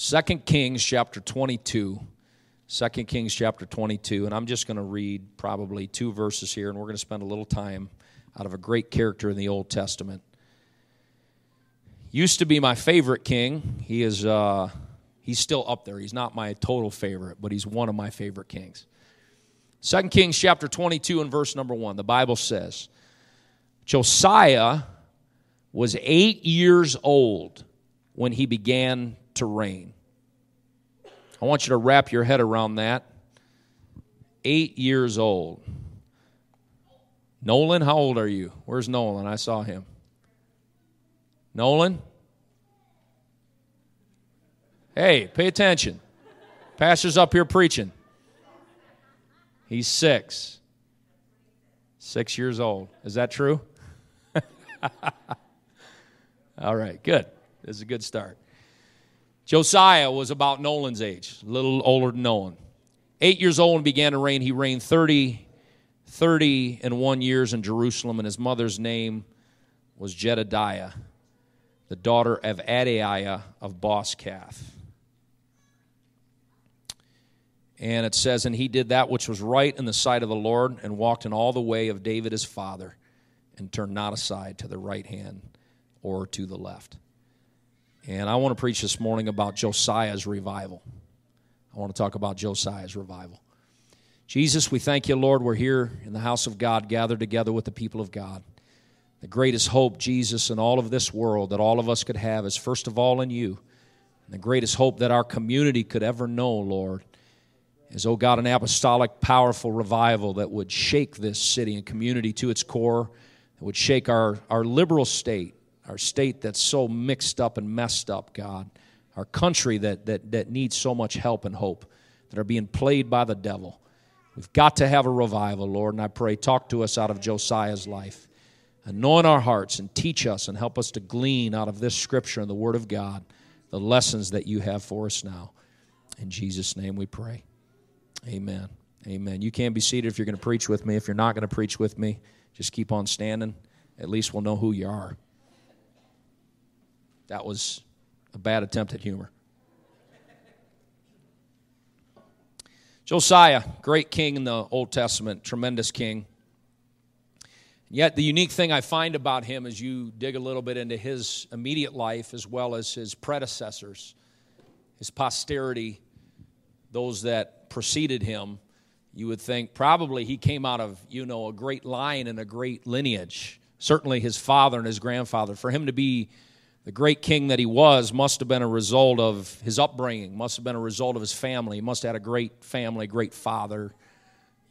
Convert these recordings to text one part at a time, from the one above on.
2 Kings chapter 22. 2 Kings chapter 22. And I'm just going to read probably two verses here, and we're going to spend a little time out of a great character in the Old Testament. Used to be my favorite king. He is. Uh, he's still up there. He's not my total favorite, but he's one of my favorite kings. 2 Kings chapter 22 and verse number 1. The Bible says, Josiah was eight years old when he began to reign. I want you to wrap your head around that. Eight years old. Nolan, how old are you? Where's Nolan? I saw him. Nolan? Hey, pay attention. Pastor's up here preaching. He's six. Six years old. Is that true? All right, good. This is a good start. Josiah was about Nolan's age, a little older than Nolan. Eight years old and began to reign. He reigned 30, 30 and one years in Jerusalem, and his mother's name was Jedediah, the daughter of Adaiah of Boscath. And it says, And he did that which was right in the sight of the Lord, and walked in all the way of David his father, and turned not aside to the right hand or to the left. And I want to preach this morning about Josiah's revival. I want to talk about Josiah's revival. Jesus, we thank you, Lord. We're here in the house of God, gathered together with the people of God. The greatest hope, Jesus, in all of this world that all of us could have is first of all in you. And the greatest hope that our community could ever know, Lord, is, oh God, an apostolic, powerful revival that would shake this city and community to its core, that would shake our, our liberal state, our state that's so mixed up and messed up, God, our country that, that, that needs so much help and hope, that are being played by the devil. We've got to have a revival, Lord, and I pray, talk to us out of Josiah's life. Anoint our hearts and teach us and help us to glean out of this scripture and the Word of God the lessons that you have for us now. In Jesus' name we pray. Amen. Amen. You can be seated if you're going to preach with me. If you're not going to preach with me, just keep on standing. At least we'll know who you are. That was a bad attempt at humor. Josiah, great king in the Old Testament, tremendous king. Yet, the unique thing I find about him as you dig a little bit into his immediate life as well as his predecessors, his posterity, those that preceded him, you would think probably he came out of, you know, a great line and a great lineage. Certainly his father and his grandfather. For him to be the great king that he was must have been a result of his upbringing, must have been a result of his family. He must have had a great family, great father,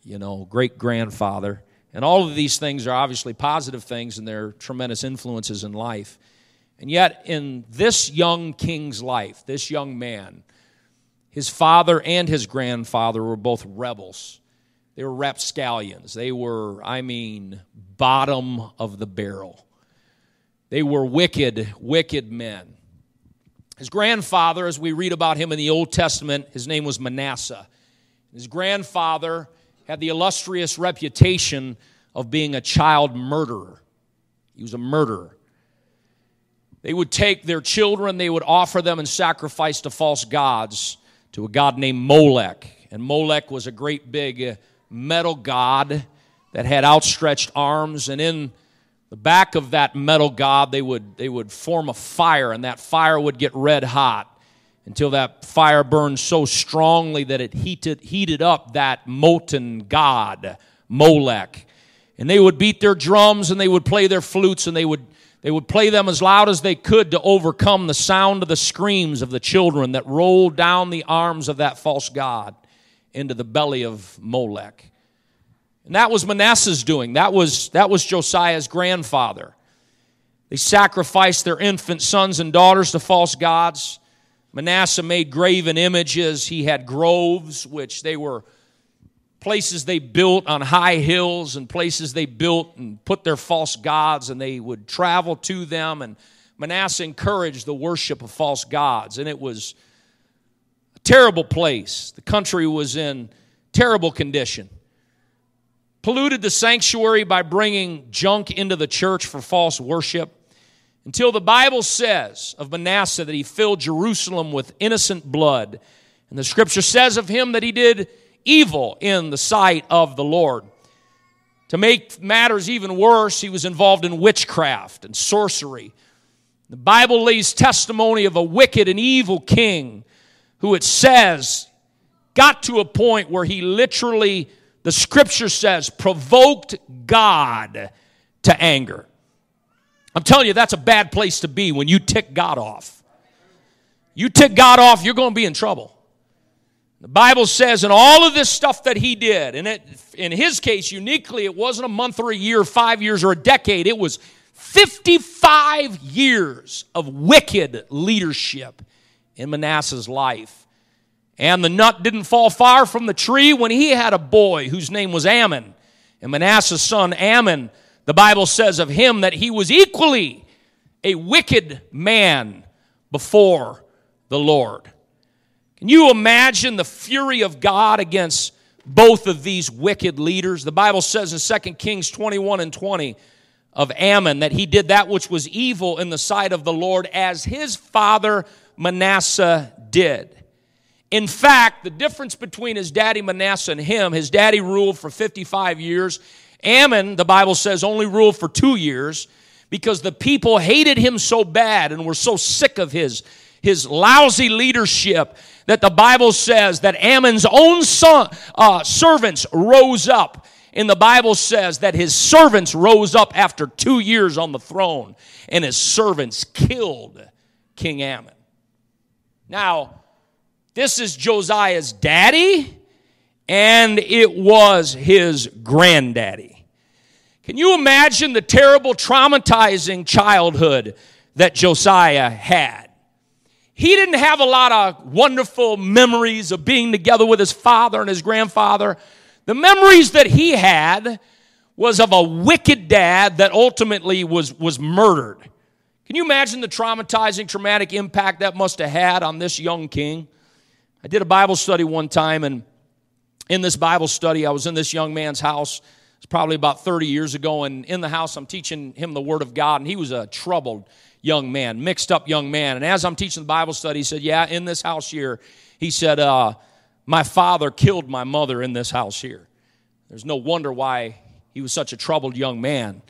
you know, great grandfather. And all of these things are obviously positive things and they're tremendous influences in life. And yet, in this young king's life, this young man, his father and his grandfather were both rebels. They were rapscallions. They were, I mean, bottom of the barrel. They were wicked, wicked men. His grandfather, as we read about him in the Old Testament, his name was Manasseh. His grandfather had the illustrious reputation of being a child murderer. He was a murderer. They would take their children, they would offer them in sacrifice to false gods, to a god named Molech. And Molech was a great big metal god that had outstretched arms, and in the back of that metal god, they would, they would form a fire, and that fire would get red hot until that fire burned so strongly that it heated, heated up that molten god, Molech. And they would beat their drums and they would play their flutes and they would, they would play them as loud as they could to overcome the sound of the screams of the children that rolled down the arms of that false god into the belly of Molech. And that was Manasseh's doing. That was, that was Josiah's grandfather. They sacrificed their infant sons and daughters to false gods. Manasseh made graven images. He had groves, which they were places they built on high hills and places they built and put their false gods, and they would travel to them. And Manasseh encouraged the worship of false gods, and it was a terrible place. The country was in terrible condition polluted the sanctuary by bringing junk into the church for false worship. until the Bible says of Manasseh that he filled Jerusalem with innocent blood. And the scripture says of him that he did evil in the sight of the Lord. To make matters even worse, he was involved in witchcraft and sorcery. The Bible lays testimony of a wicked and evil king who it says got to a point where he literally, the scripture says, provoked God to anger. I'm telling you, that's a bad place to be when you tick God off. You tick God off, you're going to be in trouble. The Bible says, in all of this stuff that he did, and it, in his case, uniquely, it wasn't a month or a year, five years or a decade. It was 55 years of wicked leadership in Manasseh's life. And the nut didn't fall far from the tree when he had a boy whose name was Amon. And Manasseh's son, Amon, the Bible says of him that he was equally a wicked man before the Lord. Can you imagine the fury of God against both of these wicked leaders? The Bible says in 2 Kings 21 and 20 of Amon that he did that which was evil in the sight of the Lord as his father Manasseh did. In fact, the difference between his daddy Manasseh and him, his daddy ruled for 55 years Amon, the Bible says, only ruled for two years because the people hated him so bad and were so sick of his, his lousy leadership that the Bible says that Amon's own son, uh, servants rose up. And the Bible says that his servants rose up after two years on the throne, and his servants killed King Amon. Now, this is Josiah's daddy, and it was his granddaddy. Can you imagine the terrible, traumatizing childhood that Josiah had? He didn't have a lot of wonderful memories of being together with his father and his grandfather. The memories that he had was of a wicked dad that ultimately was, was murdered. Can you imagine the traumatizing, traumatic impact that must have had on this young king? I did a Bible study one time, and in this Bible study, I was in this young man's house. It's probably about 30 years ago, and in the house, I'm teaching him the Word of God, and he was a troubled young man, mixed up young man. And as I'm teaching the Bible study, he said, Yeah, in this house here, he said, uh, My father killed my mother in this house here. There's no wonder why he was such a troubled young man.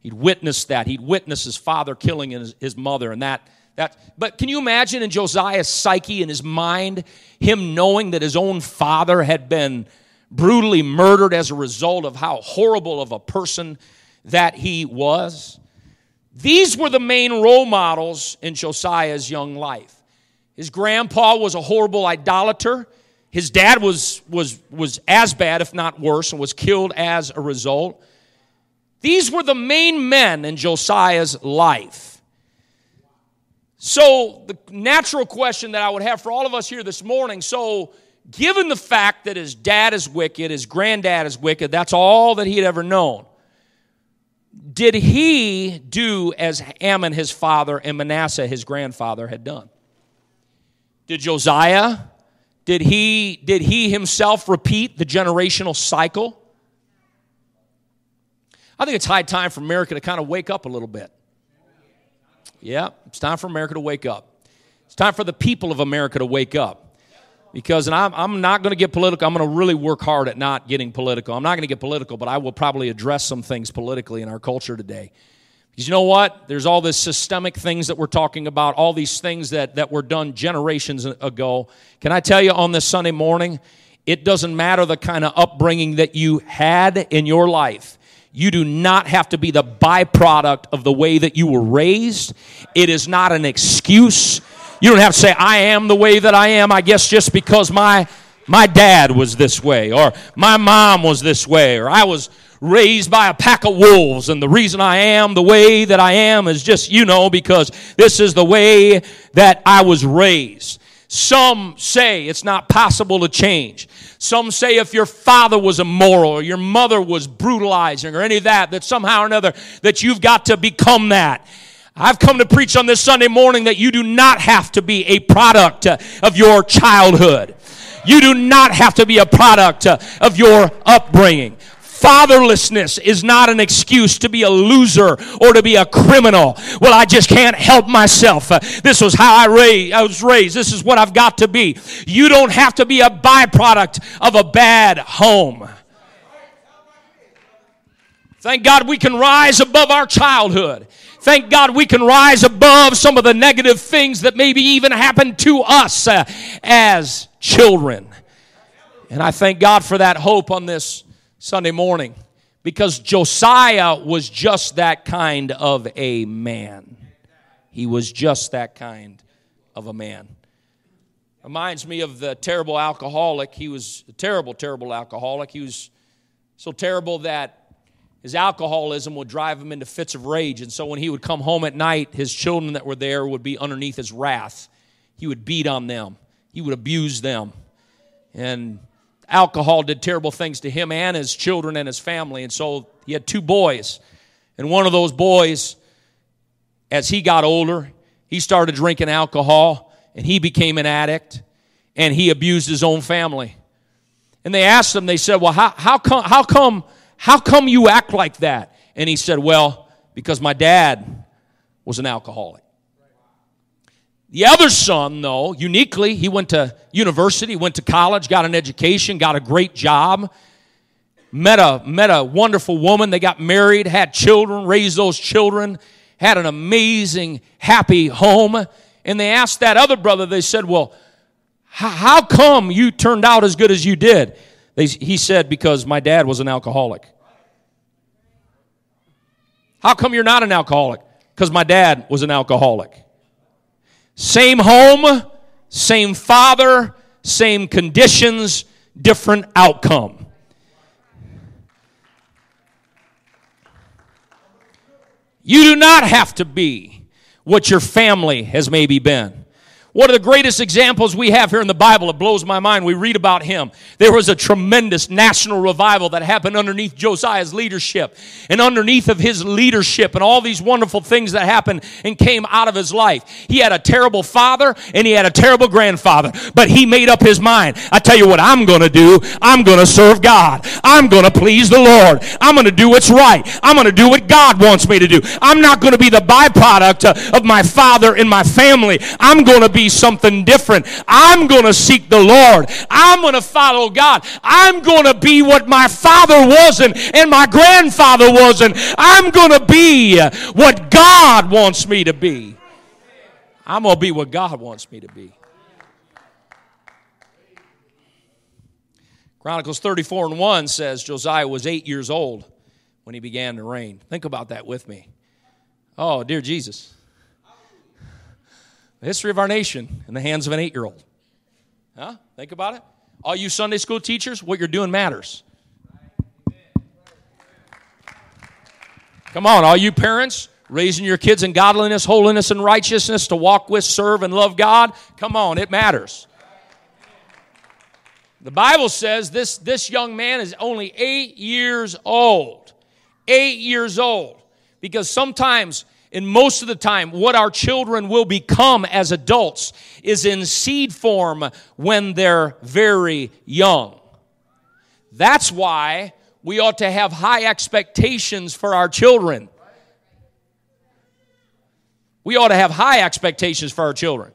He'd witnessed that. He'd witnessed his father killing his, his mother, and that that, but can you imagine in Josiah's psyche, in his mind, him knowing that his own father had been brutally murdered as a result of how horrible of a person that he was? These were the main role models in Josiah's young life. His grandpa was a horrible idolater. His dad was, was, was as bad, if not worse, and was killed as a result. These were the main men in Josiah's life. So, the natural question that I would have for all of us here this morning so, given the fact that his dad is wicked, his granddad is wicked, that's all that he had ever known, did he do as Amon, his father, and Manasseh, his grandfather, had done? Did Josiah, did he, did he himself repeat the generational cycle? I think it's high time for America to kind of wake up a little bit. Yeah, it's time for America to wake up. It's time for the people of America to wake up. Because, and I'm, I'm not going to get political. I'm going to really work hard at not getting political. I'm not going to get political, but I will probably address some things politically in our culture today. Because you know what? There's all this systemic things that we're talking about, all these things that, that were done generations ago. Can I tell you on this Sunday morning, it doesn't matter the kind of upbringing that you had in your life. You do not have to be the byproduct of the way that you were raised. It is not an excuse. You don't have to say, I am the way that I am, I guess just because my, my dad was this way, or my mom was this way, or I was raised by a pack of wolves, and the reason I am the way that I am is just, you know, because this is the way that I was raised. Some say it's not possible to change. Some say if your father was immoral or your mother was brutalizing or any of that, that somehow or another that you've got to become that. I've come to preach on this Sunday morning that you do not have to be a product uh, of your childhood. You do not have to be a product uh, of your upbringing. Fatherlessness is not an excuse to be a loser or to be a criminal. Well, I just can't help myself. Uh, this was how I, I was raised. This is what I've got to be. You don't have to be a byproduct of a bad home. Thank God we can rise above our childhood. Thank God we can rise above some of the negative things that maybe even happened to us uh, as children. And I thank God for that hope on this Sunday morning because Josiah was just that kind of a man. He was just that kind of a man. Reminds me of the terrible alcoholic. He was a terrible, terrible alcoholic. He was so terrible that his alcoholism would drive him into fits of rage. And so when he would come home at night, his children that were there would be underneath his wrath. He would beat on them, he would abuse them. And alcohol did terrible things to him and his children and his family. And so he had two boys. And one of those boys, as he got older, he started drinking alcohol and he became an addict and he abused his own family. And they asked him, they said, Well, how, how, come, how, come, how come you act like that? And he said, Well, because my dad was an alcoholic. The other son, though, uniquely, he went to university, went to college, got an education, got a great job, met a, met a wonderful woman. They got married, had children, raised those children, had an amazing, happy home. And they asked that other brother, they said, Well, how come you turned out as good as you did? They, he said, Because my dad was an alcoholic. How come you're not an alcoholic? Because my dad was an alcoholic. Same home, same father, same conditions, different outcome. You do not have to be what your family has maybe been. One of the greatest examples we have here in the Bible, it blows my mind. We read about him. There was a tremendous national revival that happened underneath Josiah's leadership and underneath of his leadership and all these wonderful things that happened and came out of his life. He had a terrible father and he had a terrible grandfather, but he made up his mind. I tell you what I'm going to do. I'm going to serve God. I'm going to please the Lord. I'm going to do what's right. I'm going to do what God wants me to do. I'm not going to be the byproduct of my father and my family. I'm going to be something different. I'm going to seek the Lord. I'm going to follow God. I'm going to be what my father wasn't and my grandfather wasn't. I'm going to be what God wants me to be. I'm going to be what God wants me to be. Chronicles 34 and 1 says Josiah was eight years old when he began to reign. Think about that with me. Oh, dear Jesus. The history of our nation in the hands of an eight year old. Huh? Think about it. All you Sunday school teachers, what you're doing matters. Come on, all you parents, raising your kids in godliness, holiness, and righteousness to walk with, serve, and love God. Come on, it matters. The Bible says this, this young man is only eight years old. Eight years old. Because sometimes and most of the time, what our children will become as adults is in seed form when they're very young. That's why we ought to have high expectations for our children. We ought to have high expectations for our children.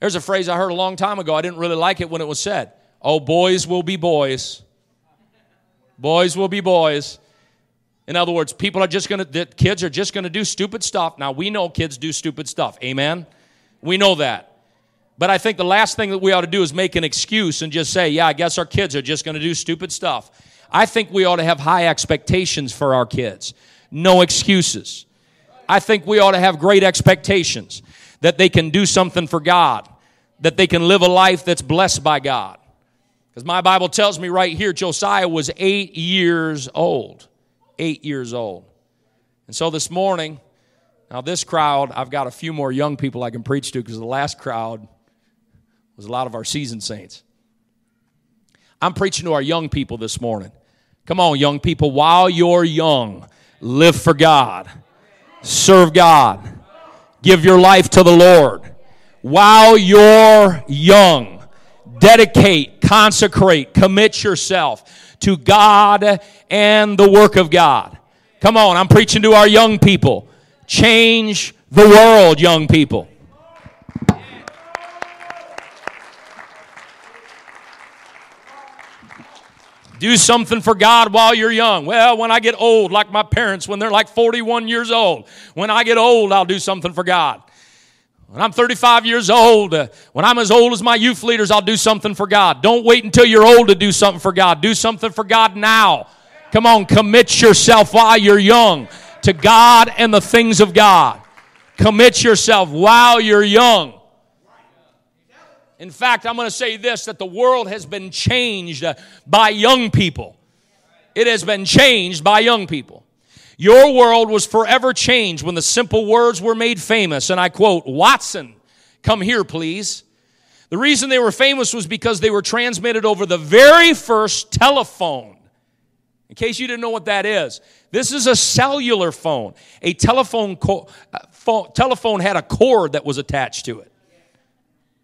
There's a phrase I heard a long time ago. I didn't really like it when it was said. Oh, boys will be boys. Boys will be boys. In other words, people are just going to, kids are just going to do stupid stuff. Now, we know kids do stupid stuff. Amen? We know that. But I think the last thing that we ought to do is make an excuse and just say, yeah, I guess our kids are just going to do stupid stuff. I think we ought to have high expectations for our kids. No excuses. I think we ought to have great expectations that they can do something for God, that they can live a life that's blessed by God. Because my Bible tells me right here, Josiah was eight years old eight years old. And so this morning, now this crowd, I've got a few more young people I can preach to because the last crowd was a lot of our seasoned saints. I'm preaching to our young people this morning. Come on, young people, while you're young, live for God, serve God, give your life to the Lord. While you're young, dedicate, consecrate, commit yourself to God and the work of God. Come on, I'm preaching to our young people. Change the world, young people. Do something for God while you're young. Well, when I get old, like my parents when they're like 41 years old, when I get old, I'll do something for God. When I'm 35 years old, when I'm as old as my youth leaders, I'll do something for God. Don't wait until you're old to do something for God. Do something for God now. Come on, commit yourself while you're young to God and the things of God. Commit yourself while you're young. In fact, I'm going to say this that the world has been changed by young people. It has been changed by young people. Your world was forever changed when the simple words were made famous. And I quote, Watson, come here, please. The reason they were famous was because they were transmitted over the very first telephone. In case you didn't know what that is, this is a cellular phone. A telephone, co- uh, phone, telephone had a cord that was attached to it.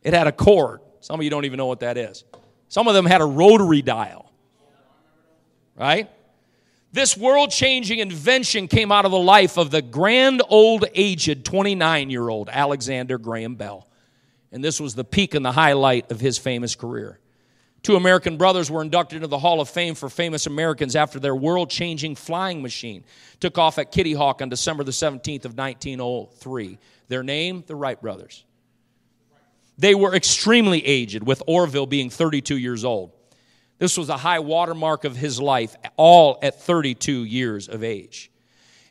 It had a cord. Some of you don't even know what that is. Some of them had a rotary dial. Right? This world changing invention came out of the life of the grand old aged 29 year old Alexander Graham Bell. And this was the peak and the highlight of his famous career. Two American brothers were inducted into the Hall of Fame for famous Americans after their world changing flying machine took off at Kitty Hawk on December the 17th of 1903. Their name, the Wright brothers. They were extremely aged, with Orville being 32 years old. This was a high watermark of his life, all at 32 years of age.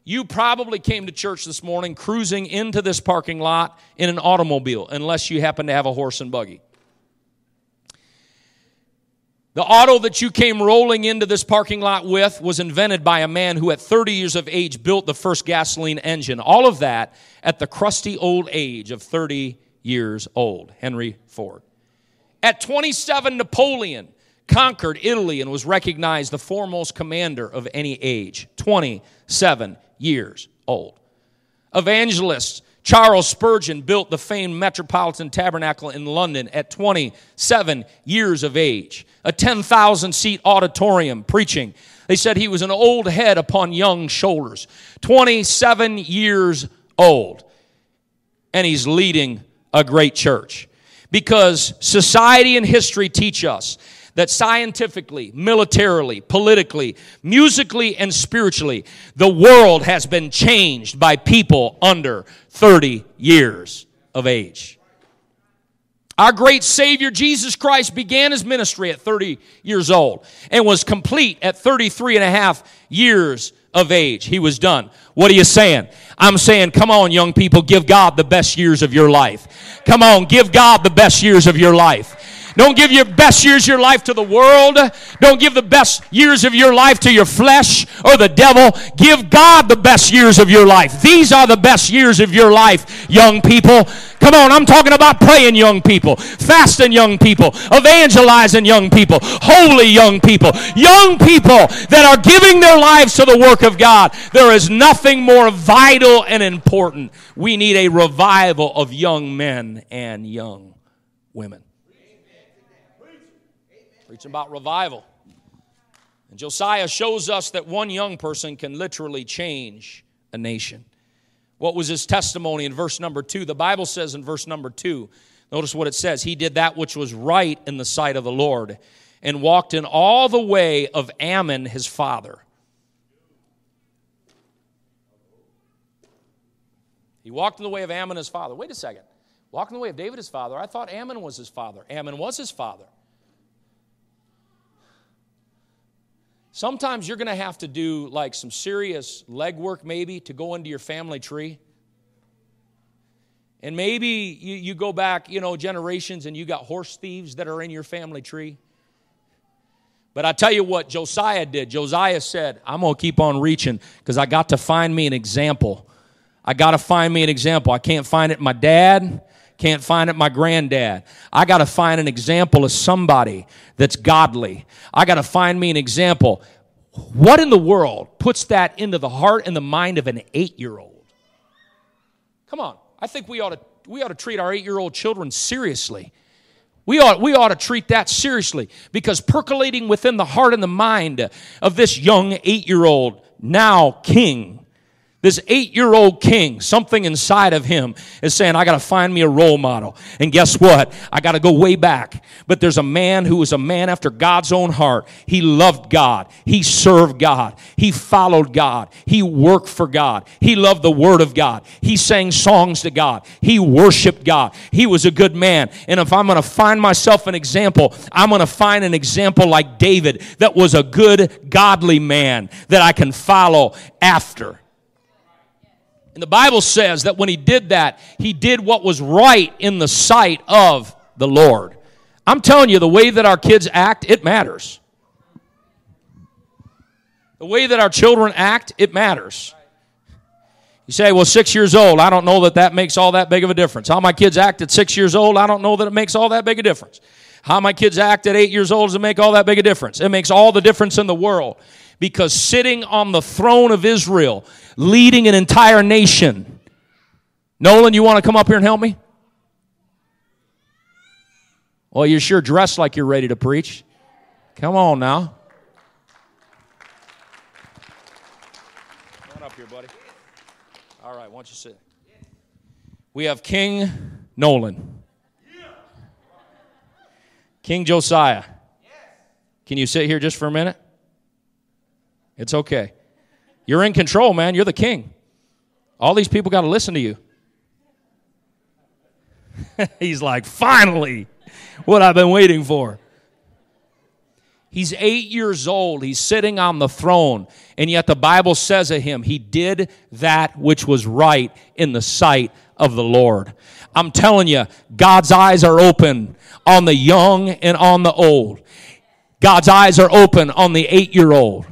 You probably came to church this morning cruising into this parking lot in an automobile, unless you happen to have a horse and buggy. The auto that you came rolling into this parking lot with was invented by a man who, at 30 years of age, built the first gasoline engine. All of that at the crusty old age of 30 years old, Henry Ford. At 27, Napoleon conquered Italy and was recognized the foremost commander of any age, 27 years old. Evangelist Charles Spurgeon built the famed Metropolitan Tabernacle in London at 27 years of age, a 10,000 seat auditorium preaching. They said he was an old head upon young shoulders, 27 years old, and he's leading a great church. Because society and history teach us that scientifically, militarily, politically, musically, and spiritually, the world has been changed by people under 30 years of age. Our great Savior Jesus Christ began his ministry at 30 years old and was complete at 33 and a half years of age. He was done. What are you saying? I'm saying, come on, young people, give God the best years of your life. Come on, give God the best years of your life. Don't give your best years of your life to the world. Don't give the best years of your life to your flesh or the devil. Give God the best years of your life. These are the best years of your life, young people. Come on, I'm talking about praying young people, fasting young people, evangelizing young people, holy young people, young people that are giving their lives to the work of God. There is nothing more vital and important. We need a revival of young men and young women. Preaching about revival. And Josiah shows us that one young person can literally change a nation. What was his testimony in verse number two? The Bible says in verse number two, notice what it says. He did that which was right in the sight of the Lord and walked in all the way of Amon his father. He walked in the way of Amon his father. Wait a second. Walked in the way of David his father. I thought Amon was his father. Amon was his father. Sometimes you're going to have to do like some serious legwork, maybe, to go into your family tree. And maybe you, you go back, you know, generations and you got horse thieves that are in your family tree. But I tell you what Josiah did. Josiah said, I'm going to keep on reaching because I got to find me an example. I got to find me an example. I can't find it my dad. Can't find it my granddad. I got to find an example of somebody that's godly. I got to find me an example. What in the world puts that into the heart and the mind of an eight year old? Come on. I think we ought to, we ought to treat our eight year old children seriously. We ought, we ought to treat that seriously because percolating within the heart and the mind of this young eight year old, now king, this eight year old king, something inside of him is saying, I got to find me a role model. And guess what? I got to go way back. But there's a man who was a man after God's own heart. He loved God. He served God. He followed God. He worked for God. He loved the Word of God. He sang songs to God. He worshiped God. He was a good man. And if I'm going to find myself an example, I'm going to find an example like David that was a good, godly man that I can follow after. And the Bible says that when he did that, he did what was right in the sight of the Lord. I'm telling you, the way that our kids act, it matters. The way that our children act, it matters. You say, well, six years old, I don't know that that makes all that big of a difference. How my kids act at six years old, I don't know that it makes all that big a difference. How my kids act at eight years old does it make all that big a difference? It makes all the difference in the world because sitting on the throne of Israel, leading an entire nation. Nolan, you want to come up here and help me? Well, you're sure dressed like you're ready to preach. Come on now. Come on up here, buddy. All right, why don't you sit? We have King Nolan. King Josiah. Can you sit here just for a minute? It's okay. You're in control, man. You're the king. All these people got to listen to you. He's like, finally, what I've been waiting for. He's eight years old. He's sitting on the throne. And yet the Bible says of him, he did that which was right in the sight of the Lord. I'm telling you, God's eyes are open on the young and on the old. God's eyes are open on the eight year old.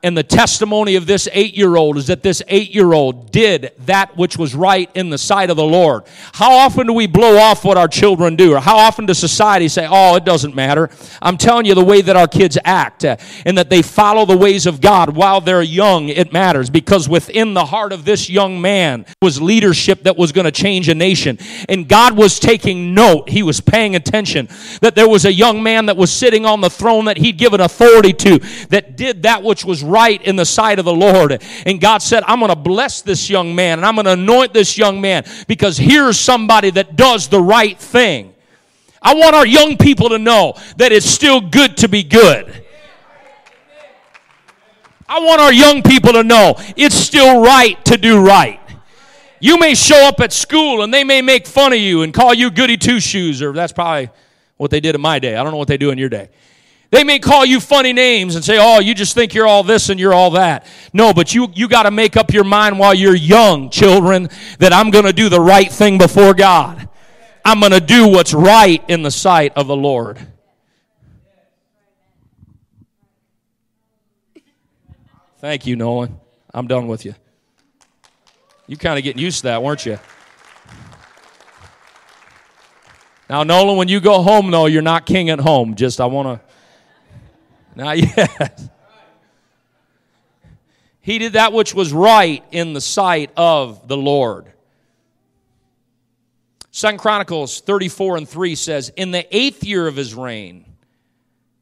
And the testimony of this eight year old is that this eight year old did that which was right in the sight of the Lord. How often do we blow off what our children do? Or how often does society say, oh, it doesn't matter? I'm telling you the way that our kids act uh, and that they follow the ways of God while they're young, it matters because within the heart of this young man was leadership that was going to change a nation. And God was taking note. He was paying attention that there was a young man that was sitting on the throne that he'd given authority to that did that which was right in the sight of the Lord. And God said, I'm going to bless this young man and I'm going to anoint this young man because here's somebody that does the right thing. I want our young people to know that it's still good to be good. I want our young people to know it's still right to do right. You may show up at school and they may make fun of you and call you goody two shoes, or that's probably what they did in my day. I don't know what they do in your day. They may call you funny names and say, oh, you just think you're all this and you're all that. No, but you, you got to make up your mind while you're young, children, that I'm going to do the right thing before God. I'm going to do what's right in the sight of the Lord. Thank you, Nolan. I'm done with you. You kind of getting used to that, weren't you? Now, Nolan, when you go home, though, you're not king at home. Just, I want to not yet. He did that which was right in the sight of the Lord. Second Chronicles 34 and 3 says, In the eighth year of his reign.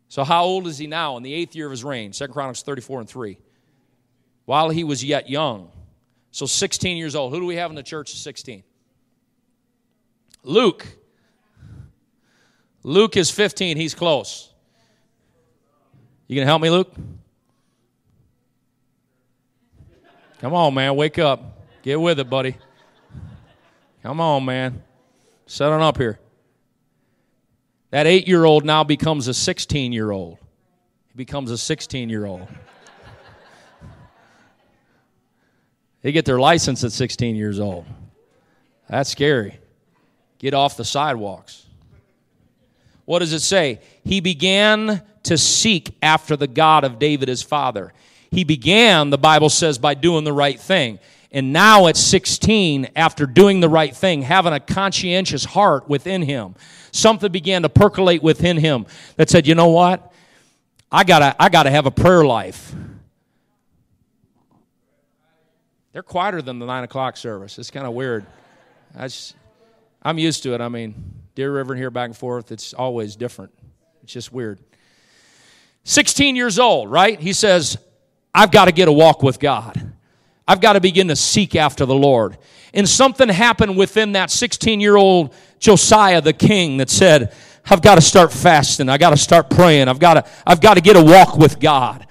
So how old is he now? In the eighth year of his reign. Second Chronicles 34 and 3. While he was yet young. So 16 years old. Who do we have in the church at 16? Luke. Luke is 15. He's close. You gonna help me, Luke? Come on, man, wake up. Get with it, buddy. Come on, man. Set on up here. That eight year old now becomes a 16 year old. He becomes a 16 year old. they get their license at 16 years old. That's scary. Get off the sidewalks. What does it say? He began to seek after the God of David his father. He began, the Bible says, by doing the right thing. And now at 16, after doing the right thing, having a conscientious heart within him, something began to percolate within him that said, you know what? I gotta, I gotta have a prayer life. They're quieter than the nine o'clock service. It's kind of weird. I I'm used to it. I mean, Deer River and here back and forth. It's always different. It's just weird. 16 years old, right? He says, I've got to get a walk with God. I've got to begin to seek after the Lord. And something happened within that 16 year old Josiah, the king, that said, I've got to start fasting. I've got to start praying. I've got to, I've got to get a walk with God.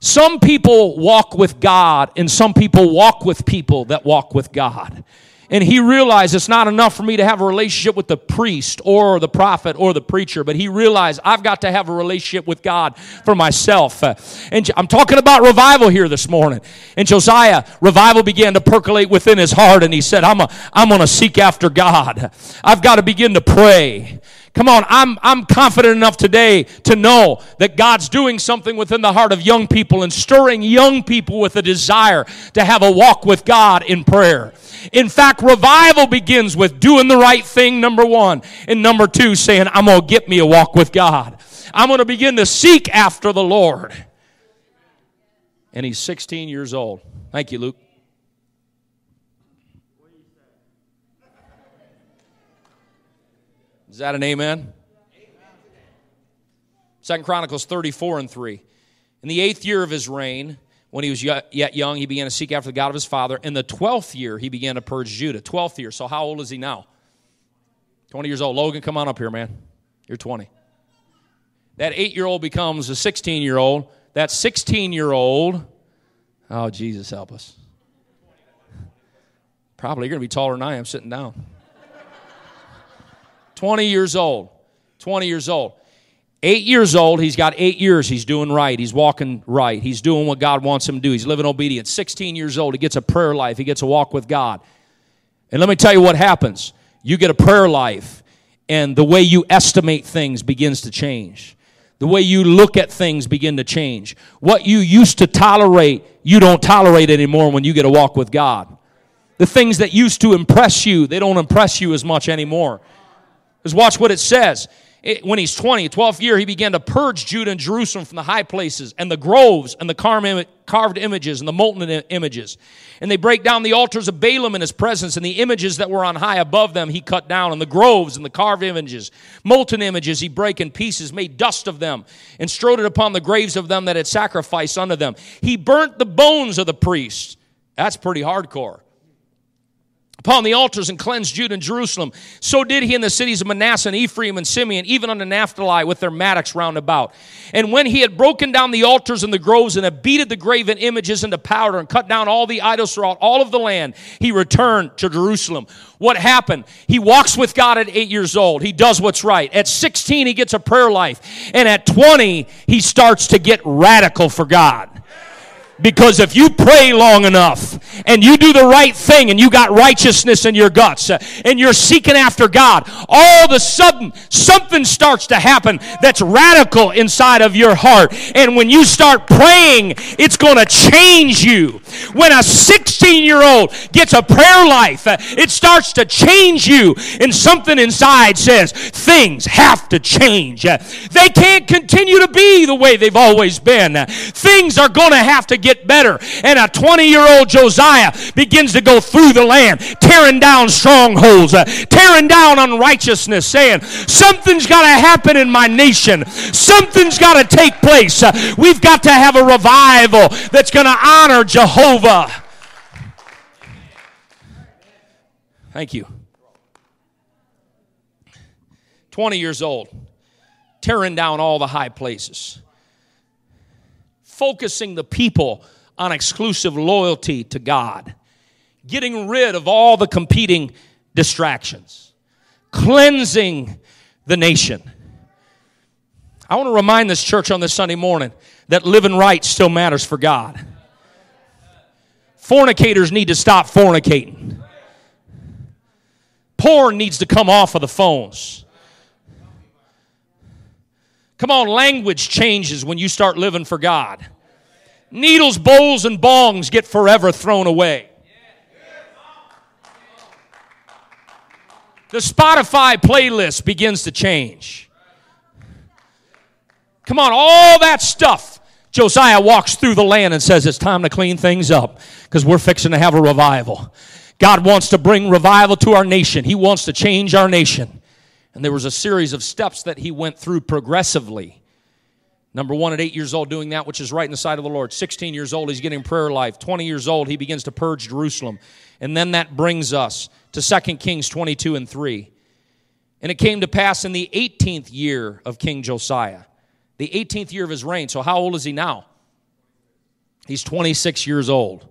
Some people walk with God, and some people walk with people that walk with God. And he realized it's not enough for me to have a relationship with the priest or the prophet or the preacher, but he realized I've got to have a relationship with God for myself. And I'm talking about revival here this morning. And Josiah, revival began to percolate within his heart, and he said, I'm, a, I'm going to seek after God. I've got to begin to pray. Come on, I'm, I'm confident enough today to know that God's doing something within the heart of young people and stirring young people with a desire to have a walk with God in prayer. In fact, revival begins with doing the right thing, number one. And number two, saying, I'm going to get me a walk with God. I'm going to begin to seek after the Lord. And he's 16 years old. Thank you, Luke. Is that an amen? Second Chronicles 34 and 3. In the eighth year of his reign, when he was yet young, he began to seek after the God of his father. In the 12th year, he began to purge Judah. 12th year. So how old is he now? 20 years old. Logan, come on up here, man. You're 20. That eight year old becomes a 16 year old. That 16 year old, oh, Jesus, help us. Probably you're going to be taller than I am sitting down. 20 years old. 20 years old. Eight years old, he's got eight years. He's doing right. He's walking right. He's doing what God wants him to do. He's living obedience. 16 years old, he gets a prayer life. He gets a walk with God. And let me tell you what happens. You get a prayer life, and the way you estimate things begins to change. The way you look at things begin to change. What you used to tolerate, you don't tolerate anymore when you get a walk with God. The things that used to impress you, they don't impress you as much anymore. Because watch what it says it, when he's 20, 12th year, he began to purge Judah and Jerusalem from the high places and the groves and the carved images and the molten images. And they break down the altars of Baalim in his presence and the images that were on high above them he cut down and the groves and the carved images. Molten images he break in pieces, made dust of them and strode it upon the graves of them that had sacrificed unto them. He burnt the bones of the priests. That's pretty hardcore upon the altars and cleansed Judah and Jerusalem. So did he in the cities of Manasseh and Ephraim and Simeon, even unto Naphtali with their mattocks round about. And when he had broken down the altars and the groves and had beaten the graven images into powder and cut down all the idols throughout all of the land, he returned to Jerusalem. What happened? He walks with God at eight years old. He does what's right. At 16, he gets a prayer life. And at 20, he starts to get radical for God. Because if you pray long enough and you do the right thing and you got righteousness in your guts uh, and you're seeking after God, all of a sudden something starts to happen that's radical inside of your heart. And when you start praying, it's going to change you. When a 16 year old gets a prayer life, uh, it starts to change you. And something inside says, things have to change. They can't continue to be the way they've always been. Things are going to have to get better. And a 20 year old Josiah begins to go through the land, tearing down strongholds, uh, tearing down unrighteousness, saying, Something's got to happen in my nation. Something's got to take place. Uh, we've got to have a revival that's going to honor Jehovah. Thank you. 20 years old, tearing down all the high places focusing the people on exclusive loyalty to God, getting rid of all the competing distractions, cleansing the nation. I want to remind this church on this Sunday morning that living right still matters for God. Fornicators need to stop fornicating. Porn needs to come off of the phones. Come on, language changes when you start living for God. Needles, bowls, and bongs get forever thrown away. The Spotify playlist begins to change. Come on, all that stuff. Josiah walks through the land and says, It's time to clean things up because we're fixing to have a revival. God wants to bring revival to our nation, He wants to change our nation. And there was a series of steps that he went through progressively. Number one, at eight years old, doing that which is right in the sight of the Lord. 16 years old, he's getting prayer life. 20 years old, he begins to purge Jerusalem. And then that brings us to 2 Kings 22 and 3. And it came to pass in the 18th year of King Josiah, the 18th year of his reign. So, how old is he now? He's 26 years old.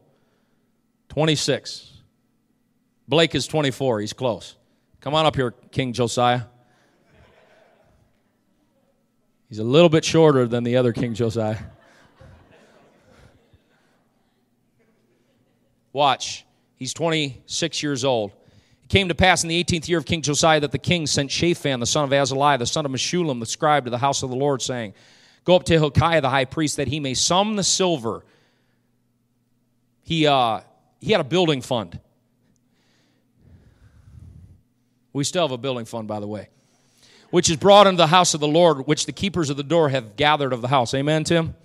26. Blake is 24. He's close. Come on up here, King Josiah. He's a little bit shorter than the other King Josiah. Watch. He's 26 years old. It came to pass in the 18th year of King Josiah that the king sent Shaphan, the son of Azaliah, the son of Meshullam, the scribe, to the house of the Lord, saying, Go up to Hilkiah the high priest, that he may sum the silver. He, uh, he had a building fund. We still have a building fund, by the way which is brought into the house of the Lord, which the keepers of the door have gathered of the house. Amen, Tim?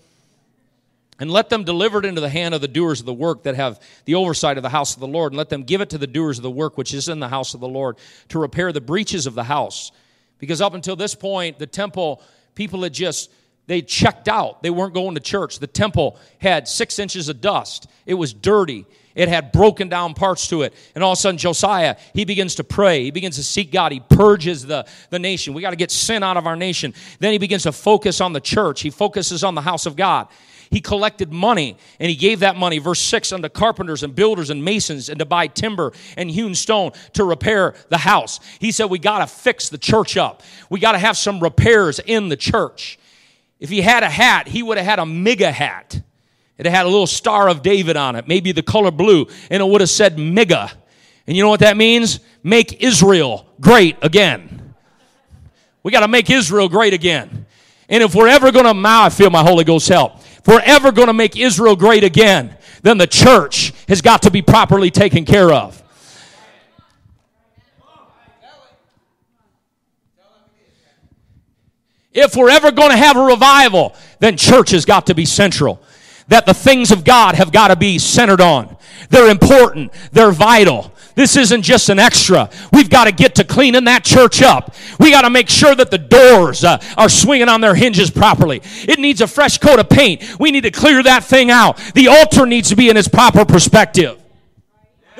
And let them deliver it into the hand of the doers of the work that have the oversight of the house of the Lord, and let them give it to the doers of the work which is in the house of the Lord to repair the breaches of the house. Because up until this point, the temple, people had just they checked out. They weren't going to church. The temple had six inches of dust. It was dirty. It had broken down parts to it. And all of a sudden, Josiah, he begins to pray. He begins to seek God. He purges the, the nation. We got to get sin out of our nation. Then he begins to focus on the church. He focuses on the house of God. He collected money and he gave that money, verse 6, unto carpenters and builders and masons and to buy timber and hewn stone to repair the house. He said, We got to fix the church up. We got to have some repairs in the church. If he had a hat, he would have had a mega hat. It had a little star of David on it, maybe the color blue, and it would have said mega. And you know what that means? Make Israel great again. We got to make Israel great again. And if we're ever going to, now I feel my Holy Ghost help. If we're ever going to make Israel great again, then the church has got to be properly taken care of. If we're ever going to have a revival, then church has got to be central. That the things of God have got to be centered on. They're important. They're vital. This isn't just an extra. We've got to get to cleaning that church up. We got to make sure that the doors uh, are swinging on their hinges properly. It needs a fresh coat of paint. We need to clear that thing out. The altar needs to be in its proper perspective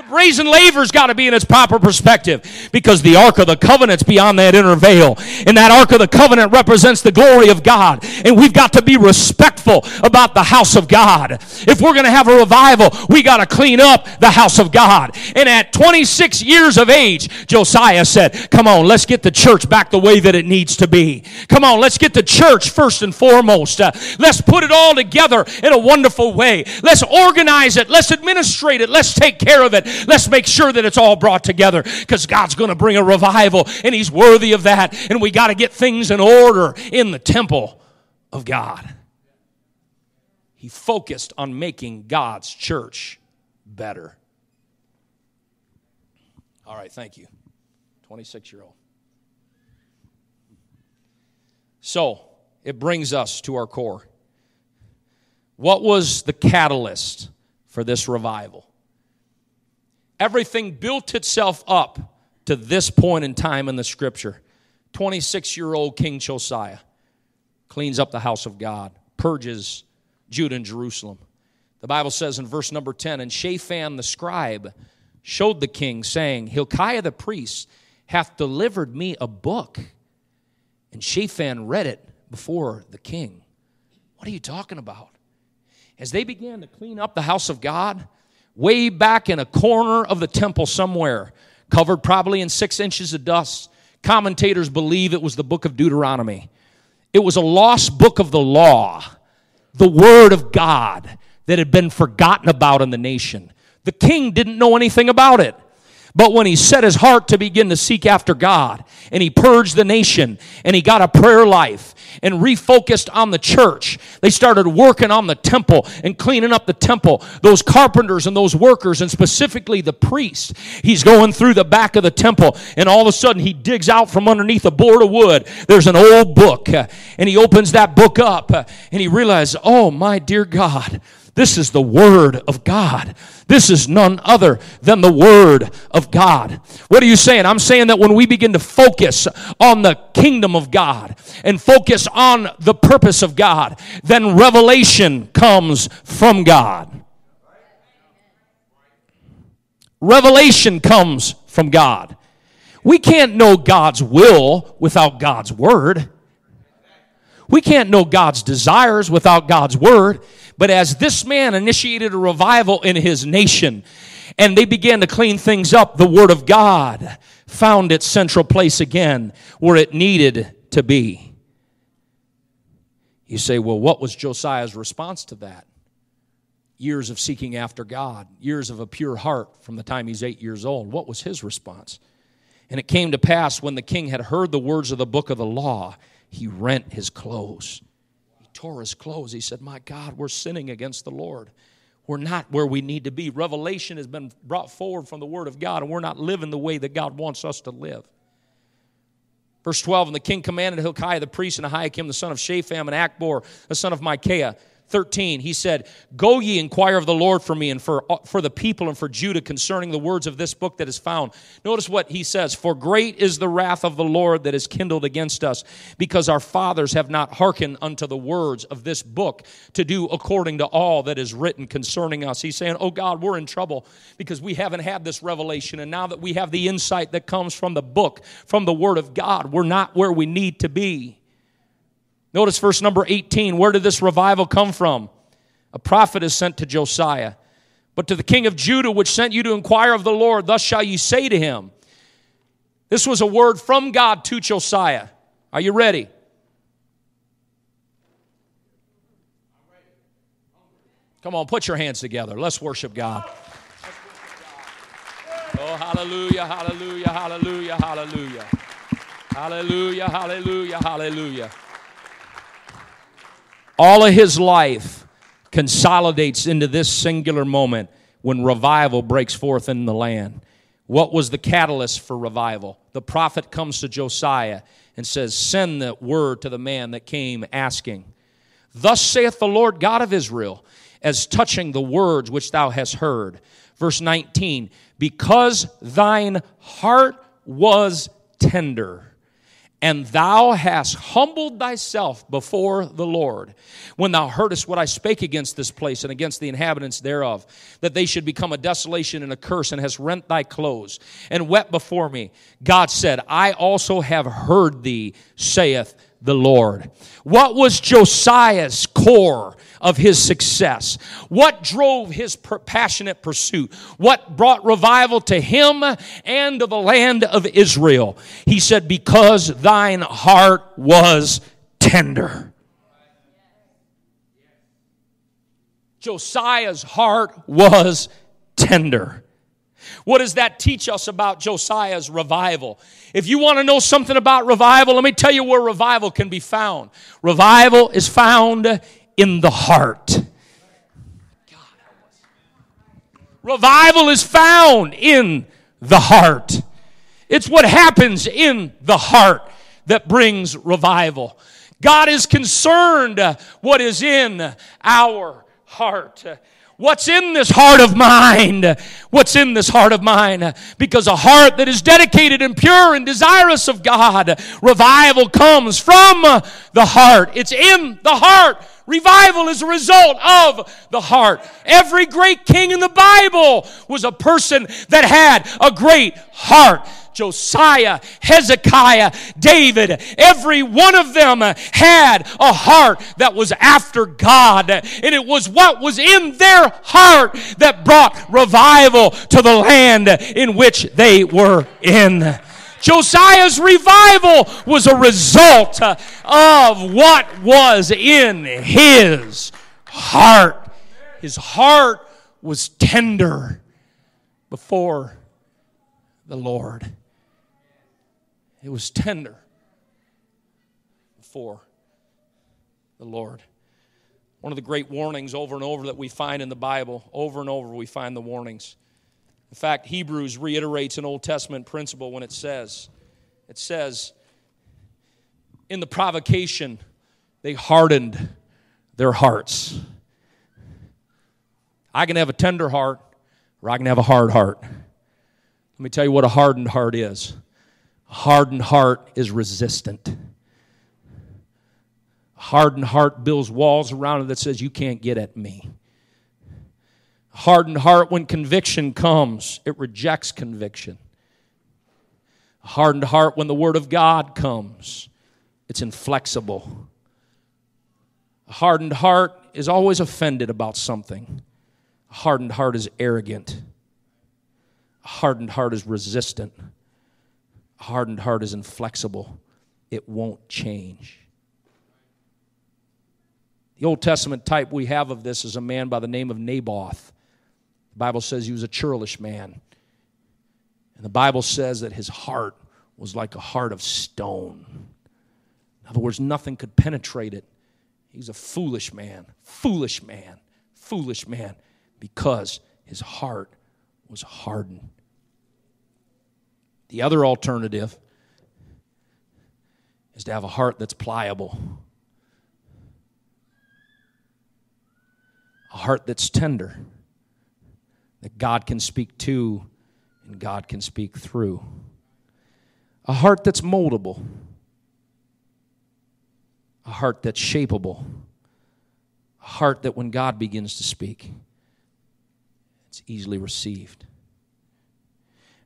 brazen laver's got to be in its proper perspective because the Ark of the Covenant's beyond that inner veil. And that Ark of the Covenant represents the glory of God. And we've got to be respectful about the house of God. If we're going to have a revival, we got to clean up the house of God. And at 26 years of age, Josiah said, Come on, let's get the church back the way that it needs to be. Come on, let's get the church first and foremost. Uh, let's put it all together in a wonderful way. Let's organize it. Let's administrate it. Let's take care of it. Let's make sure that it's all brought together because God's going to bring a revival and He's worthy of that. And we got to get things in order in the temple of God. He focused on making God's church better. All right, thank you. 26 year old. So, it brings us to our core. What was the catalyst for this revival? Everything built itself up to this point in time in the scripture. 26 year old King Josiah cleans up the house of God, purges Judah and Jerusalem. The Bible says in verse number 10 And Shaphan the scribe showed the king, saying, Hilkiah the priest hath delivered me a book. And Shaphan read it before the king. What are you talking about? As they began to clean up the house of God, way back in a corner of the temple somewhere, covered probably in six inches of dust. Commentators believe it was the book of Deuteronomy. It was a lost book of the law, the word of God that had been forgotten about in the nation. The king didn't know anything about it. But when he set his heart to begin to seek after God and he purged the nation and he got a prayer life and refocused on the church, they started working on the temple and cleaning up the temple. Those carpenters and those workers, and specifically the priest, he's going through the back of the temple and all of a sudden he digs out from underneath a board of wood. There's an old book and he opens that book up and he realizes, oh my dear God, This is the Word of God. This is none other than the Word of God. What are you saying? I'm saying that when we begin to focus on the kingdom of God and focus on the purpose of God, then revelation comes from God. Revelation comes from God. We can't know God's will without God's word. We can't know God's desires without God's word. But as this man initiated a revival in his nation and they began to clean things up, the word of God found its central place again where it needed to be. You say, well, what was Josiah's response to that? Years of seeking after God, years of a pure heart from the time he's eight years old. What was his response? And it came to pass when the king had heard the words of the book of the law, he rent his clothes. He tore his clothes. He said, My God, we're sinning against the Lord. We're not where we need to be. Revelation has been brought forward from the Word of God, and we're not living the way that God wants us to live. Verse 12 And the king commanded Hilkiah the priest and Ahikam the son of Shaphan and Achbor the son of Micaiah 13, he said, Go ye inquire of the Lord for me and for, uh, for the people and for Judah concerning the words of this book that is found. Notice what he says For great is the wrath of the Lord that is kindled against us, because our fathers have not hearkened unto the words of this book to do according to all that is written concerning us. He's saying, Oh God, we're in trouble because we haven't had this revelation. And now that we have the insight that comes from the book, from the Word of God, we're not where we need to be. Notice verse number 18. Where did this revival come from? A prophet is sent to Josiah. But to the king of Judah, which sent you to inquire of the Lord, thus shall you say to him. This was a word from God to Josiah. Are you ready? Come on, put your hands together. Let's worship God. Oh, hallelujah, hallelujah, hallelujah, hallelujah. Hallelujah, hallelujah, hallelujah all of his life consolidates into this singular moment when revival breaks forth in the land. What was the catalyst for revival? The prophet comes to Josiah and says, Send the word to the man that came asking. Thus saith the Lord God of Israel, as touching the words which thou hast heard. Verse 19, because thine heart was tender and thou hast humbled thyself before the Lord, when thou heardest what I spake against this place and against the inhabitants thereof, that they should become a desolation and a curse, and hast rent thy clothes, and wept before me. God said, I also have heard thee, saith the Lord. What was Josiah's core of his success? What drove his passionate pursuit? What brought revival to him and to the land of Israel? He said, Because thine heart was tender. Josiah's heart was tender. What does that teach us about Josiah's revival? If you want to know something about revival, let me tell you where revival can be found. Revival is found in the heart. Revival is found in the heart. It's what happens in the heart that brings revival. God is concerned uh, what is in our heart. What's in this heart of mine? What's in this heart of mine? Because a heart that is dedicated and pure and desirous of God, revival comes from the heart. It's in the heart. Revival is a result of the heart. Every great king in the Bible was a person that had a great heart. Josiah, Hezekiah, David, every one of them had a heart that was after God. And it was what was in their heart that brought revival to the land in which they were in. Josiah's revival was a result of what was in his heart. His heart was tender before the Lord. It was tender before the Lord. One of the great warnings over and over that we find in the Bible, over and over we find the warnings. In fact, Hebrews reiterates an Old Testament principle when it says, it says, in the provocation, they hardened their hearts. I can have a tender heart or I can have a hard heart. Let me tell you what a hardened heart is. Hardened heart is resistant. Hardened heart builds walls around it that says, You can't get at me. Hardened heart, when conviction comes, it rejects conviction. Hardened heart, when the Word of God comes, it's inflexible. A hardened heart is always offended about something. A hardened heart is arrogant. A hardened heart is resistant. Hardened heart is inflexible. It won't change. The Old Testament type we have of this is a man by the name of Naboth. The Bible says he was a churlish man. And the Bible says that his heart was like a heart of stone. In other words, nothing could penetrate it. He's a foolish man, foolish man, foolish man, because his heart was hardened. The other alternative is to have a heart that's pliable, a heart that's tender, that God can speak to and God can speak through, a heart that's moldable, a heart that's shapeable, a heart that when God begins to speak, it's easily received.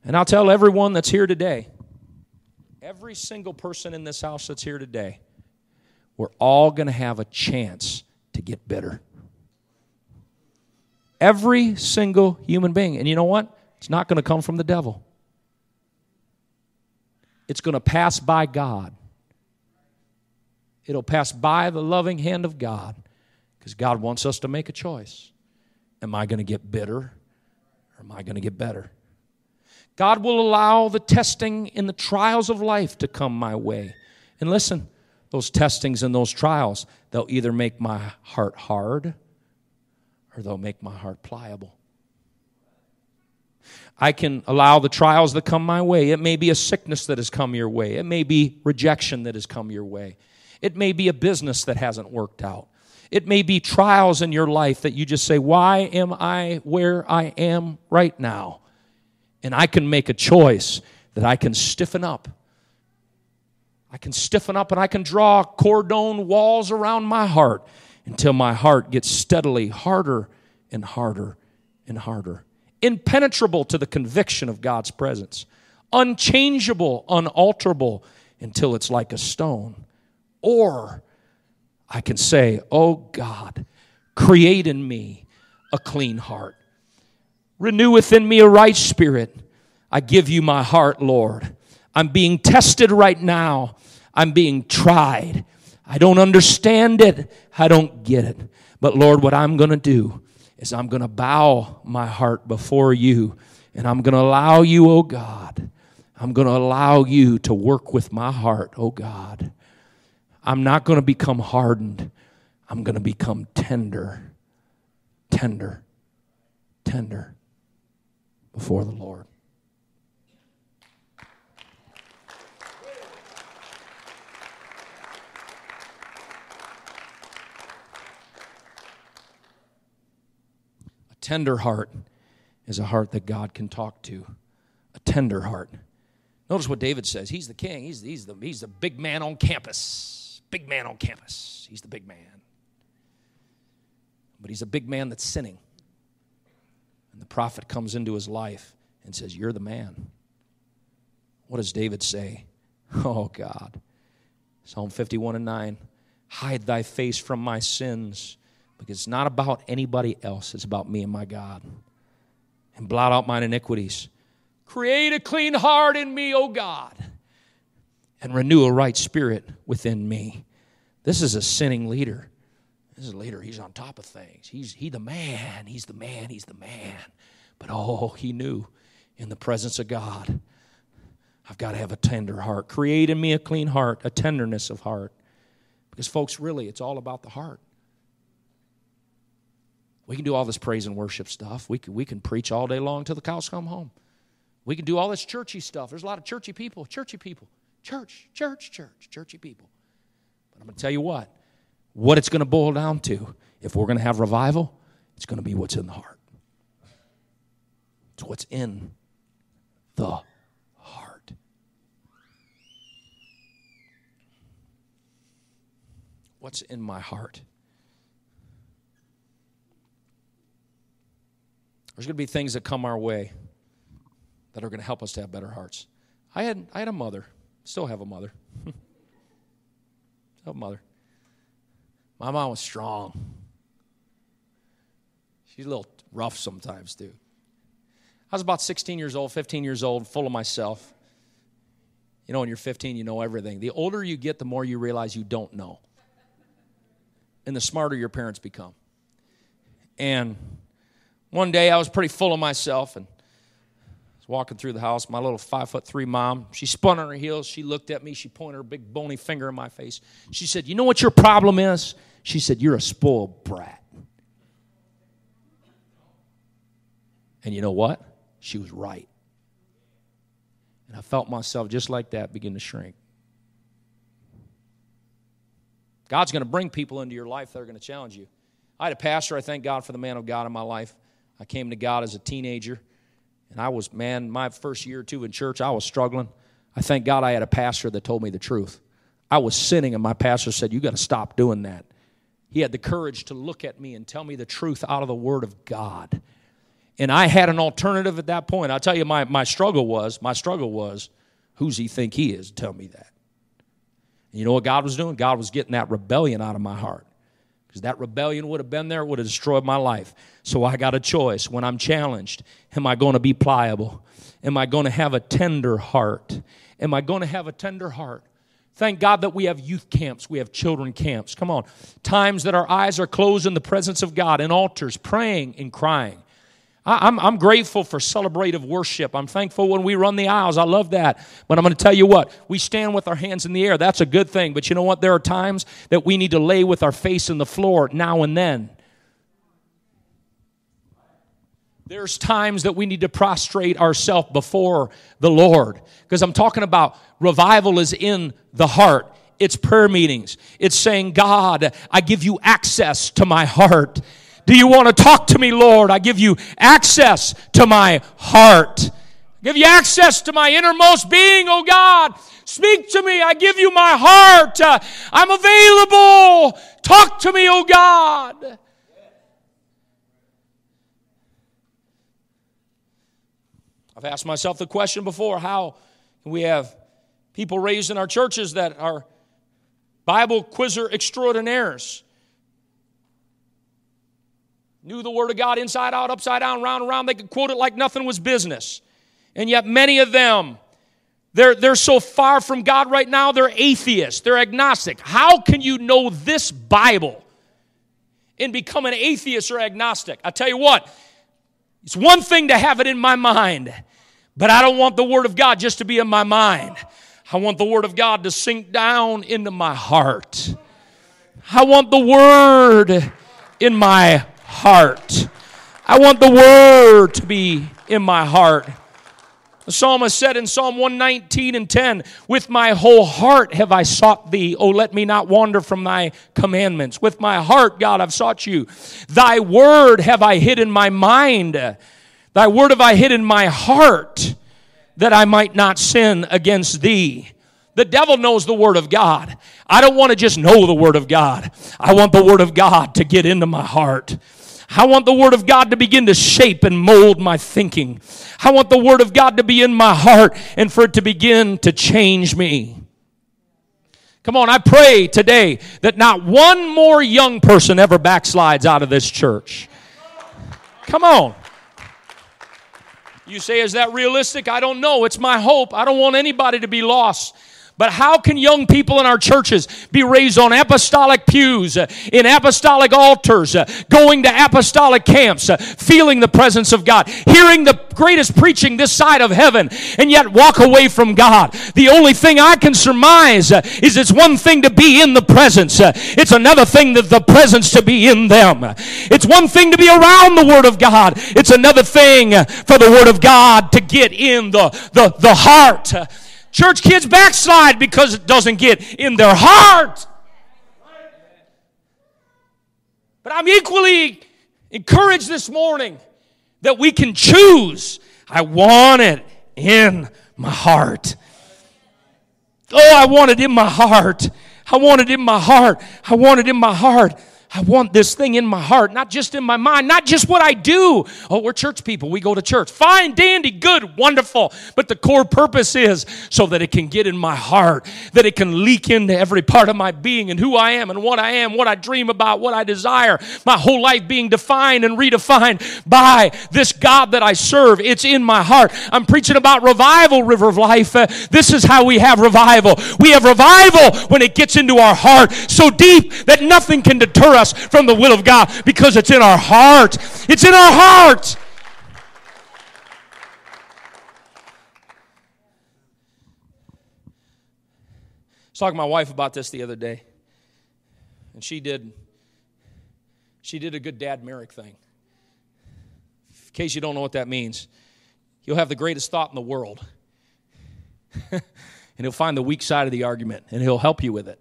And I'll tell everyone that's here today, every single person in this house that's here today, we're all going to have a chance to get better. Every single human being. And you know what? It's not going to come from the devil, it's going to pass by God. It'll pass by the loving hand of God because God wants us to make a choice. Am I going to get bitter or am I going to get better? God will allow the testing and the trials of life to come my way. And listen, those testings and those trials, they'll either make my heart hard or they'll make my heart pliable. I can allow the trials that come my way. It may be a sickness that has come your way. It may be rejection that has come your way. It may be a business that hasn't worked out. It may be trials in your life that you just say, Why am I where I am right now? And I can make a choice that I can stiffen up. I can stiffen up and I can draw cordon walls around my heart until my heart gets steadily harder and harder and harder. Impenetrable to the conviction of God's presence, unchangeable, unalterable until it's like a stone. Or I can say, Oh God, create in me a clean heart Renew within me a right spirit. I give you my heart, Lord. I'm being tested right now. I'm being tried. I don't understand it. I don't get it. But Lord, what I'm going to do is I'm going to bow my heart before you and I'm going to allow you, oh God. I'm going to allow you to work with my heart, oh God. I'm not going to become hardened. I'm going to become tender, tender, tender before the Lord. A tender heart is a heart that God can talk to. A tender heart. Notice what David says. He's the king. He's, he's, the, he's the big man on campus. Big man on campus. He's the big man. But he's a big man that's sinning. And the prophet comes into his life and says, You're the man. What does David say? Oh, God. Psalm 51 and 9 Hide thy face from my sins, because it's not about anybody else, it's about me and my God. And blot out mine iniquities. Create a clean heart in me, O God, and renew a right spirit within me. This is a sinning leader. This is a leader. He's on top of things. He's he the man. He's the man. He's the man. But oh, he knew in the presence of God, I've got to have a tender heart. Create in me a clean heart, a tenderness of heart. Because, folks, really, it's all about the heart. We can do all this praise and worship stuff. We can, we can preach all day long till the cows come home. We can do all this churchy stuff. There's a lot of churchy people, churchy people, church, church, church, churchy people. But I'm going to tell you what what it's going to boil down to, if we're going to have revival, it's going to be what's in the heart. It's what's in the heart. What's in my heart? There's going to be things that come our way that are going to help us to have better hearts. I had, I had a mother, still have a mother. still have a mother. My mom was strong. She's a little rough sometimes, too. I was about 16 years old, 15 years old, full of myself. You know, when you're 15, you know everything. The older you get, the more you realize you don't know. And the smarter your parents become. And one day I was pretty full of myself and I was walking through the house. My little five foot three mom, she spun on her heels. She looked at me. She pointed her big bony finger in my face. She said, You know what your problem is? She said, You're a spoiled brat. And you know what? She was right. And I felt myself just like that begin to shrink. God's going to bring people into your life that are going to challenge you. I had a pastor, I thank God for the man of God in my life. I came to God as a teenager, and I was, man, my first year or two in church, I was struggling. I thank God I had a pastor that told me the truth. I was sinning, and my pastor said, You got to stop doing that. He had the courage to look at me and tell me the truth out of the Word of God. And I had an alternative at that point. I'll tell you, my, my struggle was, my struggle was, who's he think he is? To tell me that. And you know what God was doing? God was getting that rebellion out of my heart because that rebellion would have been there, would have destroyed my life. So I got a choice. When I'm challenged, am I going to be pliable? Am I going to have a tender heart? Am I going to have a tender heart? Thank God that we have youth camps, we have children camps. Come on. Times that our eyes are closed in the presence of God, in altars, praying and crying. I'm, I'm grateful for celebrative worship. I'm thankful when we run the aisles. I love that. But I'm going to tell you what, we stand with our hands in the air. That's a good thing. But you know what? There are times that we need to lay with our face in the floor now and then. There's times that we need to prostrate ourselves before the Lord. Because I'm talking about revival is in the heart. It's prayer meetings. It's saying, God, I give you access to my heart. Do you want to talk to me, Lord? I give you access to my heart. I give you access to my innermost being, oh God. Speak to me. I give you my heart. I'm available. Talk to me, oh God. I've asked myself the question before how can we have people raised in our churches that are Bible quizzer extraordinaires? knew the Word of God inside out, upside down, round and round. They could quote it like nothing was business. And yet, many of them, they're, they're so far from God right now, they're atheists, they're agnostic. How can you know this Bible and become an atheist or agnostic? I tell you what, it's one thing to have it in my mind, but I don't want the Word of God just to be in my mind. I want the Word of God to sink down into my heart. I want the Word in my heart. I want the word to be in my heart. The psalmist said in Psalm 119 and 10, With my whole heart have I sought thee. Oh, let me not wander from thy commandments. With my heart, God, I've sought you. Thy word have I hid in my mind. Thy word have I hid in my heart that I might not sin against thee. The devil knows the Word of God. I don't want to just know the Word of God. I want the Word of God to get into my heart. I want the Word of God to begin to shape and mold my thinking. I want the Word of God to be in my heart and for it to begin to change me. Come on, I pray today that not one more young person ever backslides out of this church. Come on. You say, is that realistic? I don't know. It's my hope. I don't want anybody to be lost. But how can young people in our churches be raised on apostolic pews, uh, in apostolic altars, uh, going to apostolic camps, uh, feeling the presence of God, hearing the greatest preaching this side of heaven, and yet walk away from God? The only thing I can surmise is it's one thing to be in the presence, it's another thing that the presence to be in them. It's one thing to be around the Word of God, it's another thing for the Word of God to get in the, the, the heart. Church kids backslide because it doesn't get in their heart. But I'm equally encouraged this morning that we can choose I want it in my heart. Oh, I want it in my heart. I want it in my heart. I want it in my heart. I want this thing in my heart, not just in my mind, not just what I do. Oh, we're church people. We go to church. Fine, dandy, good, wonderful. But the core purpose is so that it can get in my heart, that it can leak into every part of my being and who I am and what I am, what I dream about, what I desire. My whole life being defined and redefined by this God that I serve. It's in my heart. I'm preaching about revival, River of Life. Uh, this is how we have revival. We have revival when it gets into our heart so deep that nothing can deter us us from the will of God because it's in our heart. It's in our heart. I was talking to my wife about this the other day, and she did. She did a good dad Merrick thing. In case you don't know what that means, you'll have the greatest thought in the world, and he'll find the weak side of the argument, and he'll help you with it.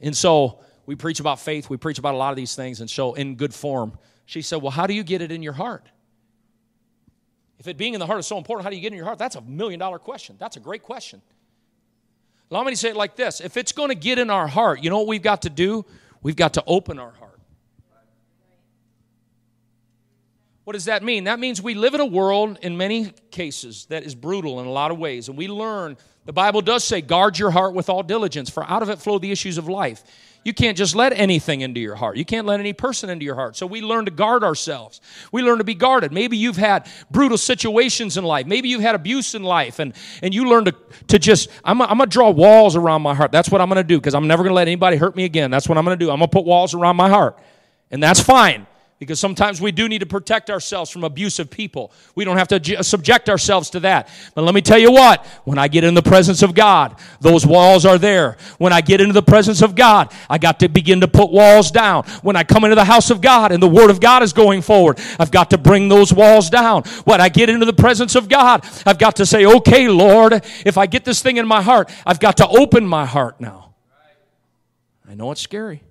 And so we preach about faith, we preach about a lot of these things, and so in good form. She said, Well, how do you get it in your heart? If it being in the heart is so important, how do you get in your heart? That's a million dollar question. That's a great question. Allow me to say it like this if it's going to get in our heart, you know what we've got to do? We've got to open our heart. What does that mean? That means we live in a world, in many cases, that is brutal in a lot of ways. And we learn, the Bible does say, guard your heart with all diligence, for out of it flow the issues of life. You can't just let anything into your heart. You can't let any person into your heart. So we learn to guard ourselves. We learn to be guarded. Maybe you've had brutal situations in life. Maybe you've had abuse in life and, and you learn to, to just, I'm, I'm going to draw walls around my heart. That's what I'm going to do because I'm never going to let anybody hurt me again. That's what I'm going to do. I'm going to put walls around my heart. And that's fine because sometimes we do need to protect ourselves from abusive people. We don't have to subject ourselves to that. But let me tell you what, when I get in the presence of God, those walls are there. When I get into the presence of God, I got to begin to put walls down. When I come into the house of God and the word of God is going forward, I've got to bring those walls down. When I get into the presence of God, I've got to say, okay, Lord, if I get this thing in my heart, I've got to open my heart now. I know it's scary.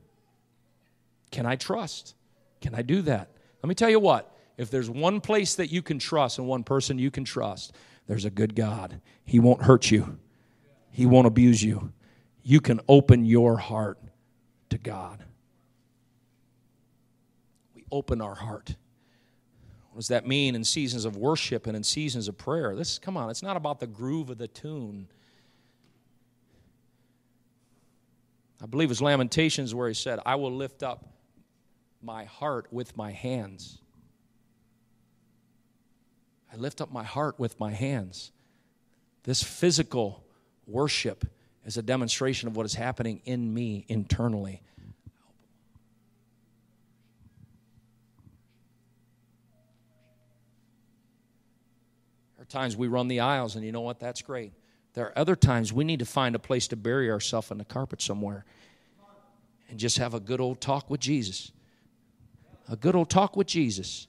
Can I trust? Can I do that? Let me tell you what. If there's one place that you can trust and one person you can trust, there's a good God. He won't hurt you, He won't abuse you. You can open your heart to God. We open our heart. What does that mean in seasons of worship and in seasons of prayer? This, come on, it's not about the groove of the tune. I believe it's Lamentations where he said, I will lift up my heart with my hands. I lift up my heart with my hands. This physical worship is a demonstration of what is happening in me internally. There are times we run the aisles, and you know what? That's great. There are other times we need to find a place to bury ourselves in the carpet somewhere and just have a good old talk with Jesus a good old talk with Jesus.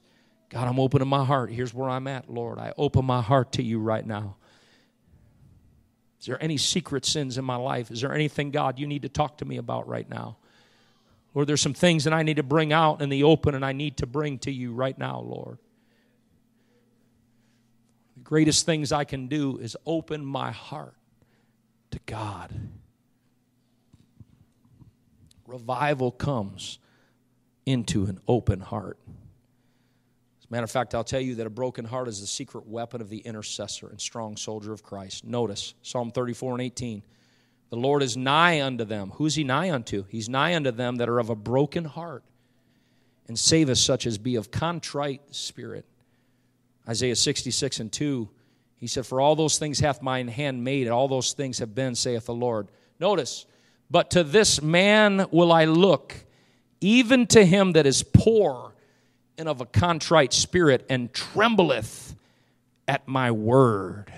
God, I'm opening my heart. Here's where I'm at, Lord. I open my heart to you right now. Is there any secret sins in my life? Is there anything, God, you need to talk to me about right now? Or there's some things that I need to bring out in the open and I need to bring to you right now, Lord. The greatest things I can do is open my heart to God. Revival comes into an open heart. As a matter of fact, I'll tell you that a broken heart is the secret weapon of the intercessor and strong soldier of Christ. Notice Psalm 34 and 18. The Lord is nigh unto them. Who's he nigh unto? He's nigh unto them that are of a broken heart, and save us such as be of contrite spirit. Isaiah 66 and 2, he said, For all those things hath mine hand made, and all those things have been, saith the Lord. Notice, but to this man will I look even to him that is poor and of a contrite spirit and trembleth at my word.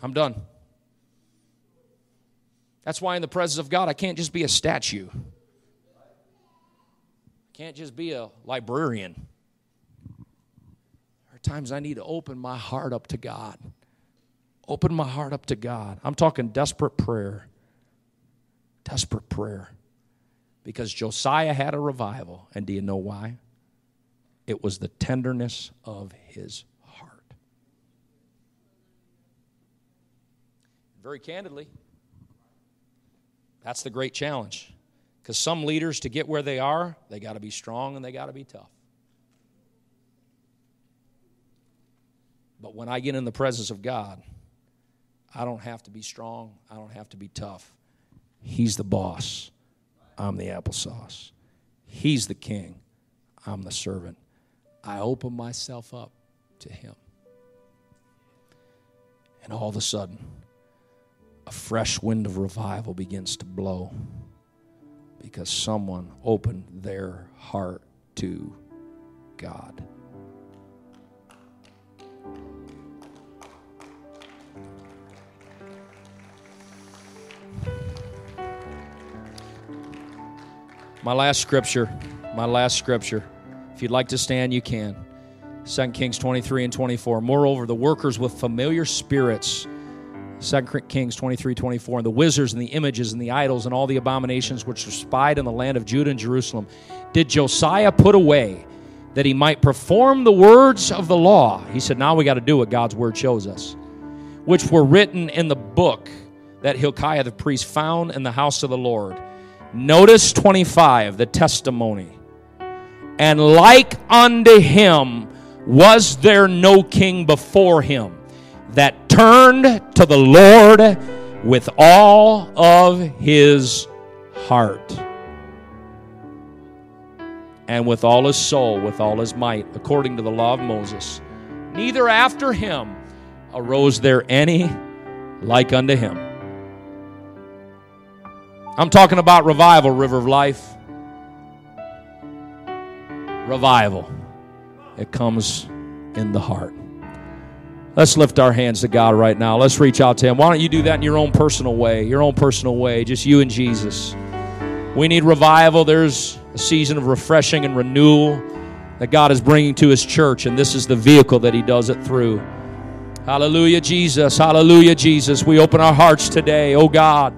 I'm done. That's why, in the presence of God, I can't just be a statue. I can't just be a librarian. There are times I need to open my heart up to God. Open my heart up to God. I'm talking desperate prayer. Desperate prayer. Because Josiah had a revival. And do you know why? it was the tenderness of his heart. Very candidly, that's the great challenge. Because some leaders, to get where they are, they got to be strong and they got to be tough. But when I get in the presence of God, I don't have to be strong. I don't have to be tough. He's the boss. I'm the applesauce. He's the king. I'm the servant. I open myself up to him. And all of a sudden, a fresh wind of revival begins to blow because someone opened their heart to God. My last scripture, my last scripture. If you'd like to stand, you can. 2 Kings 23 and 24. Moreover, the workers with familiar spirits, 2 Kings 23, 24, and the wizards and the images and the idols and all the abominations which were spied in the land of Judah and Jerusalem, did Josiah put away that he might perform the words of the law. He said, Now we got to do what God's word shows us, which were written in the book that Hilkiah the priest found in the house of the Lord. Notice 25, the testimony. And like unto him was there no king before him that turned to the Lord with all of his heart and with all his soul, with all his might, according to the law of Moses. Neither after him arose there any like unto him. I'm talking about revival, River of Life. Revival. It comes in the heart. Let's lift our hands to God right now. Let's reach out to Him. Why don't you do that in your own personal way? Your own personal way, just you and Jesus. We need revival. There's a season of refreshing and renewal that God is bringing to His church, and this is the vehicle that He does it through. Hallelujah, Jesus. Hallelujah, Jesus. We open our hearts today, oh God.